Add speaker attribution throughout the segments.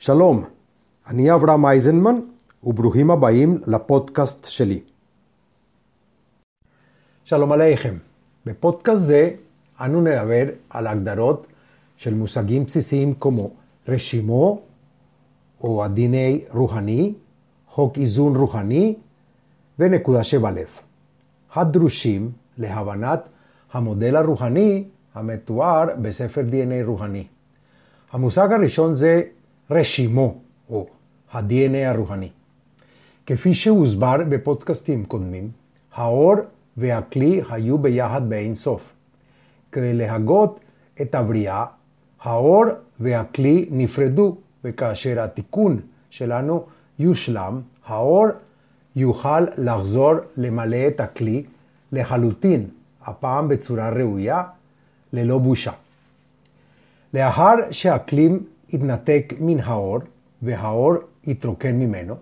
Speaker 1: שלום, אני אברהם אייזנמן, וברוכים הבאים לפודקאסט שלי. שלום עליכם. בפודקאסט זה אנו נדבר על הגדרות של מושגים בסיסיים כמו רשימו, או ה-DNA רוחני, חוק איזון רוחני ונקודה שבלב. הדרושים להבנת המודל הרוחני המתואר בספר DNA רוחני. המושג הראשון זה רשימו, או ה-DNA הרוחני. כפי שהוסבר בפודקאסטים קודמים, האור והכלי היו ביחד באין סוף. כדי להגות את הבריאה, האור והכלי נפרדו, וכאשר התיקון שלנו יושלם, האור יוכל לחזור למלא את הכלי לחלוטין, הפעם בצורה ראויה, ללא בושה. לאחר שהכלי יתנתק מן האור והאור יתרוקן ממנו,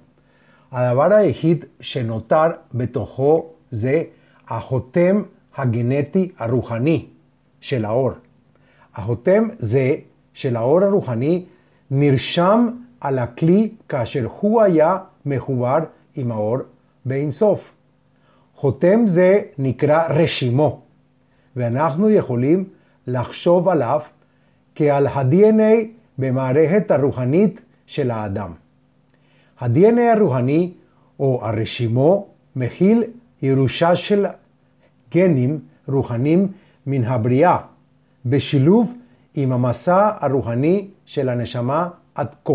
Speaker 1: הדבר היחיד שנותר בתוכו זה החותם הגנטי הרוחני של האור. החותם זה של האור הרוחני נרשם על הכלי כאשר הוא היה מחובר עם האור באינסוף. חותם זה נקרא רשימו, ואנחנו יכולים לחשוב עליו כעל ה-DNA במערכת הרוחנית של האדם. ה-DNA הרוחני או הרשימו מכיל ירושה של גנים רוחניים מן הבריאה, בשילוב עם המסע הרוחני של הנשמה עד כה.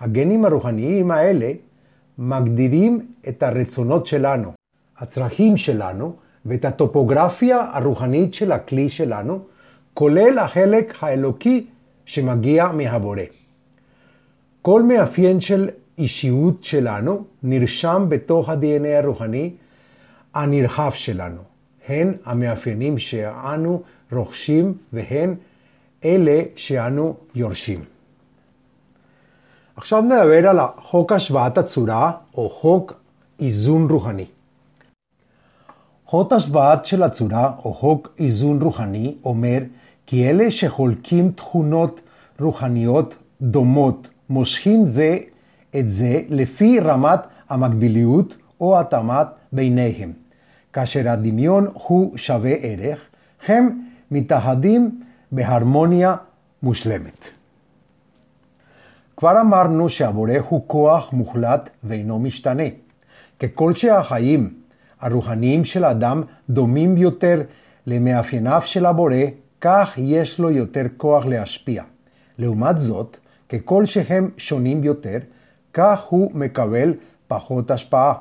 Speaker 1: הגנים הרוחניים האלה מגדירים את הרצונות שלנו, הצרכים שלנו ואת הטופוגרפיה הרוחנית של הכלי שלנו, כולל החלק האלוקי שמגיע מהבורא. כל מאפיין של אישיות שלנו נרשם בתוך ה-DNA הרוחני הנרחב שלנו. הן המאפיינים שאנו רוכשים והן אלה שאנו יורשים. עכשיו נדבר על חוק השוואת הצורה או חוק איזון רוחני. חוק השוואת של הצורה או חוק איזון רוחני אומר כי אלה שחולקים תכונות רוחניות דומות מושכים זה את זה לפי רמת המקביליות או התאמת ביניהם. כאשר הדמיון הוא שווה ערך, הם מתאחדים בהרמוניה מושלמת. כבר אמרנו שהבורא הוא כוח מוחלט ואינו משתנה. ככל שהחיים הרוחניים של האדם דומים יותר למאפייניו של הבורא, כך יש לו יותר כוח להשפיע. לעומת זאת, ככל שהם שונים יותר, כך הוא מקבל פחות השפעה.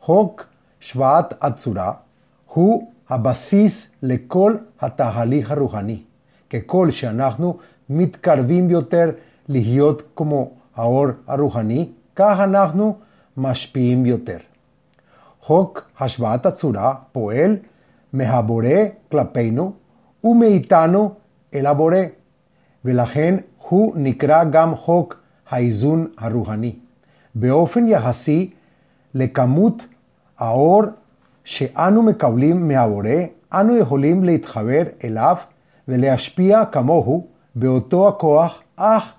Speaker 1: חוק שוואת הצורה הוא הבסיס לכל התהליך הרוחני. ככל שאנחנו מתקרבים יותר להיות כמו האור הרוחני, כך אנחנו משפיעים יותר. חוק השוואת הצורה פועל מהבורא כלפינו ומאיתנו אל הבורא, ולכן הוא נקרא גם חוק האיזון הרוחני. באופן יחסי לכמות האור שאנו מקבלים מהבורא, אנו יכולים להתחבר אליו ולהשפיע כמוהו באותו הכוח, אך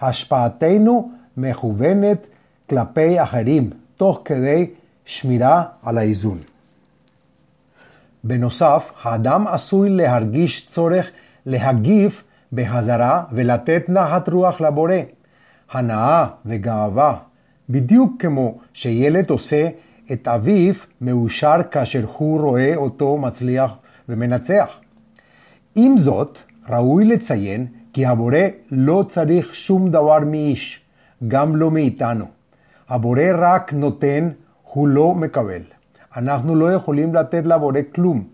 Speaker 1: השפעתנו מכוונת כלפי אחרים, תוך כדי שמירה על האיזון. בנוסף, האדם עשוי להרגיש צורך להגיב בחזרה ולתת נחת רוח לבורא, הנאה וגאווה, בדיוק כמו שילד עושה את אביו מאושר כאשר הוא רואה אותו מצליח ומנצח. עם זאת, ראוי לציין כי הבורא לא צריך שום דבר מאיש, גם לא מאיתנו. הבורא רק נותן, הוא לא מקבל. אנחנו לא יכולים לתת לבורא כלום.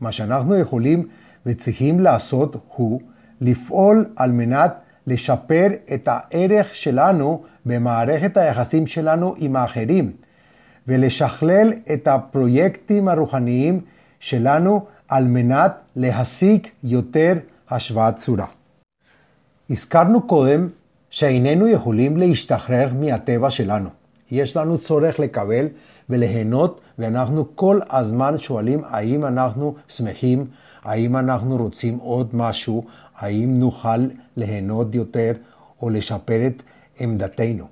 Speaker 1: מה שאנחנו יכולים וצריכים לעשות הוא לפעול על מנת לשפר את הערך שלנו במערכת היחסים שלנו עם האחרים, ולשכלל את הפרויקטים הרוחניים שלנו על מנת להשיג יותר השוואת צורה. הזכרנו קודם שאיננו יכולים להשתחרר מהטבע שלנו. יש לנו צורך לקבל וליהנות, ואנחנו כל הזמן שואלים האם אנחנו שמחים, האם אנחנו רוצים עוד משהו, האם נוכל ליהנות יותר, או לשפר את עמדתנו.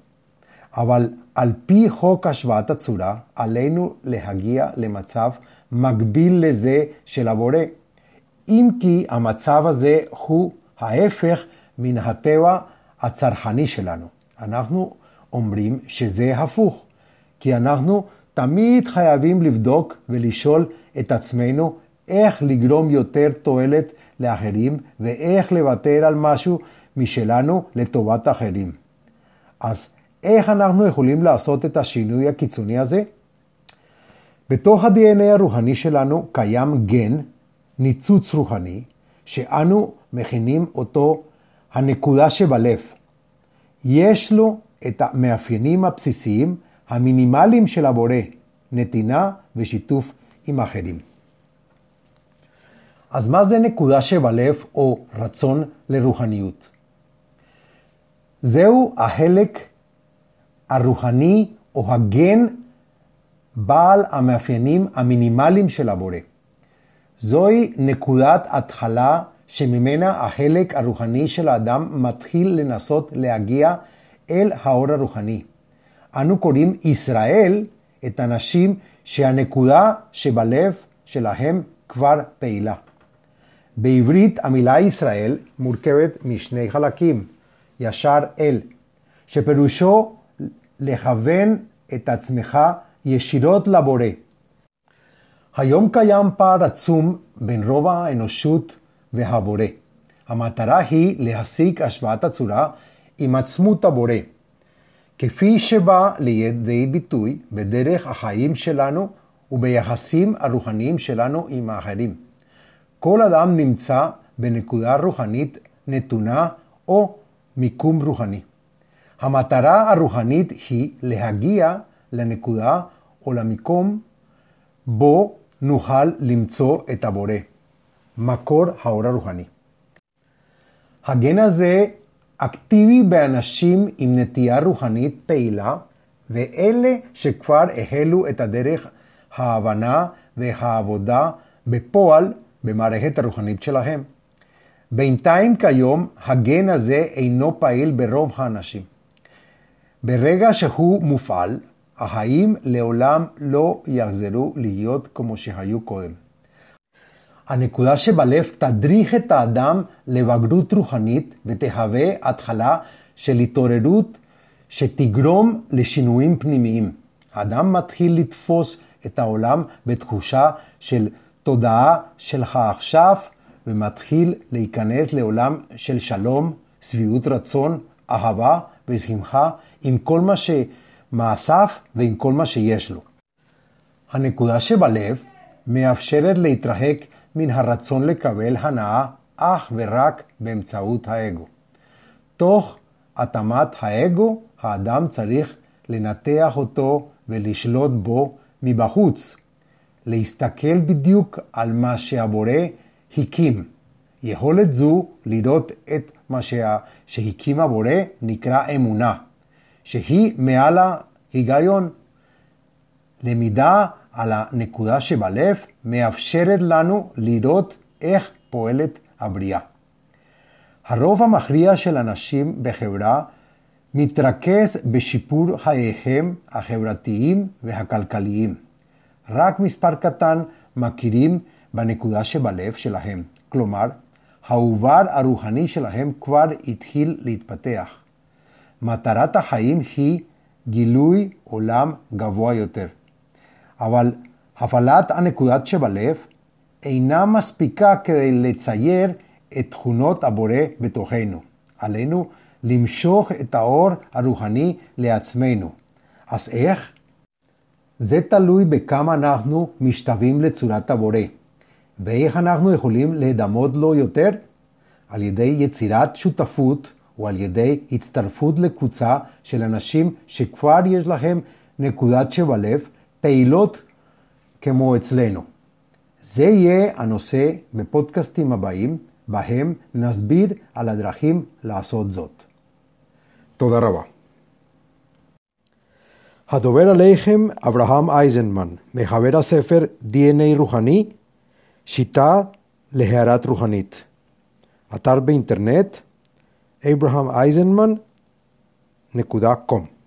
Speaker 1: אבל על פי חוק השוואת הצורה, עלינו להגיע למצב מקביל לזה של הבורא. אם כי המצב הזה הוא ההפך מן הטבע הצרכני שלנו. אנחנו אומרים שזה הפוך, כי אנחנו תמיד חייבים לבדוק ולשאול את עצמנו איך לגרום יותר תועלת לאחרים ואיך לוותר על משהו משלנו לטובת אחרים. אז איך אנחנו יכולים לעשות את השינוי הקיצוני הזה? בתוך ה-DNA הרוחני שלנו קיים גן, ניצוץ רוחני, שאנו מכינים אותו הנקודה שבלב. יש לו את המאפיינים הבסיסיים המינימליים של הבורא, נתינה ושיתוף עם אחרים. אז מה זה נקודה שבלב או רצון לרוחניות? זהו החלק הרוחני או הגן בעל המאפיינים המינימליים של הבורא. זוהי נקודת התחלה שממנה החלק הרוחני של האדם מתחיל לנסות להגיע אל האור הרוחני. אנו קוראים ישראל את האנשים שהנקודה שבלב שלהם כבר פעילה. בעברית המילה ישראל מורכבת משני חלקים, ישר אל, שפירושו לכוון את עצמך ישירות לבורא. היום קיים פער עצום בין רוב האנושות והבורא. המטרה היא להשיג השוואת הצורה עם עצמות הבורא, כפי שבא לידי ביטוי בדרך החיים שלנו וביחסים הרוחניים שלנו עם האחרים. כל אדם נמצא בנקודה רוחנית נתונה או מיקום רוחני. המטרה הרוחנית היא להגיע לנקודה או למקום בו נוכל למצוא את הבורא, מקור האור הרוחני. הגן הזה אקטיבי באנשים עם נטייה רוחנית פעילה, ואלה שכבר החלו את הדרך ההבנה והעבודה בפועל במערכת הרוחנית שלהם. בינתיים כיום הגן הזה אינו פעיל ברוב האנשים. ברגע שהוא מופעל, החיים לעולם לא יחזרו להיות כמו שהיו קודם. הנקודה שבלב תדריך את האדם לבגרות רוחנית ותהווה התחלה של התעוררות שתגרום לשינויים פנימיים. האדם מתחיל לתפוס את העולם בתחושה של תודעה שלך עכשיו, ומתחיל להיכנס לעולם של שלום, שביעות רצון, אהבה ושמחה עם כל מה שמעשיו ועם כל מה שיש לו. הנקודה שבלב מאפשרת להתרחק מן הרצון לקבל הנאה אך ורק באמצעות האגו. תוך התאמת האגו, האדם צריך לנתח אותו ולשלוט בו מבחוץ, להסתכל בדיוק על מה שהבורא הקים. יכולת זו לראות את מה שהקים הבורא נקרא אמונה, שהיא מעל ההיגיון. למידה על הנקודה שבלב מאפשרת לנו לראות איך פועלת הבריאה. הרוב המכריע של אנשים בחברה מתרכז בשיפור חייהם החברתיים והכלכליים. רק מספר קטן מכירים בנקודה שבלב שלהם, כלומר, העובר הרוחני שלהם כבר התחיל להתפתח. מטרת החיים היא גילוי עולם גבוה יותר. אבל הפעלת הנקודת שבלב אינה מספיקה כדי לצייר את תכונות הבורא בתוכנו. עלינו למשוך את האור הרוחני לעצמנו. אז איך? זה תלוי בכמה אנחנו משתווים לצורת הבורא. ואיך אנחנו יכולים להידמות לו יותר? על ידי יצירת שותפות או על ידי הצטרפות לקבוצה של אנשים שכבר יש להם נקודת שבלב פעילות כמו אצלנו. זה יהיה הנושא בפודקאסטים הבאים, בהם נסביר על הדרכים לעשות זאת. תודה רבה. הדובר עליכם אברהם אייזנמן, מחבר הספר DNA רוחני, שיטה להערת רוחנית. אתר באינטרנט abrahameisenman.com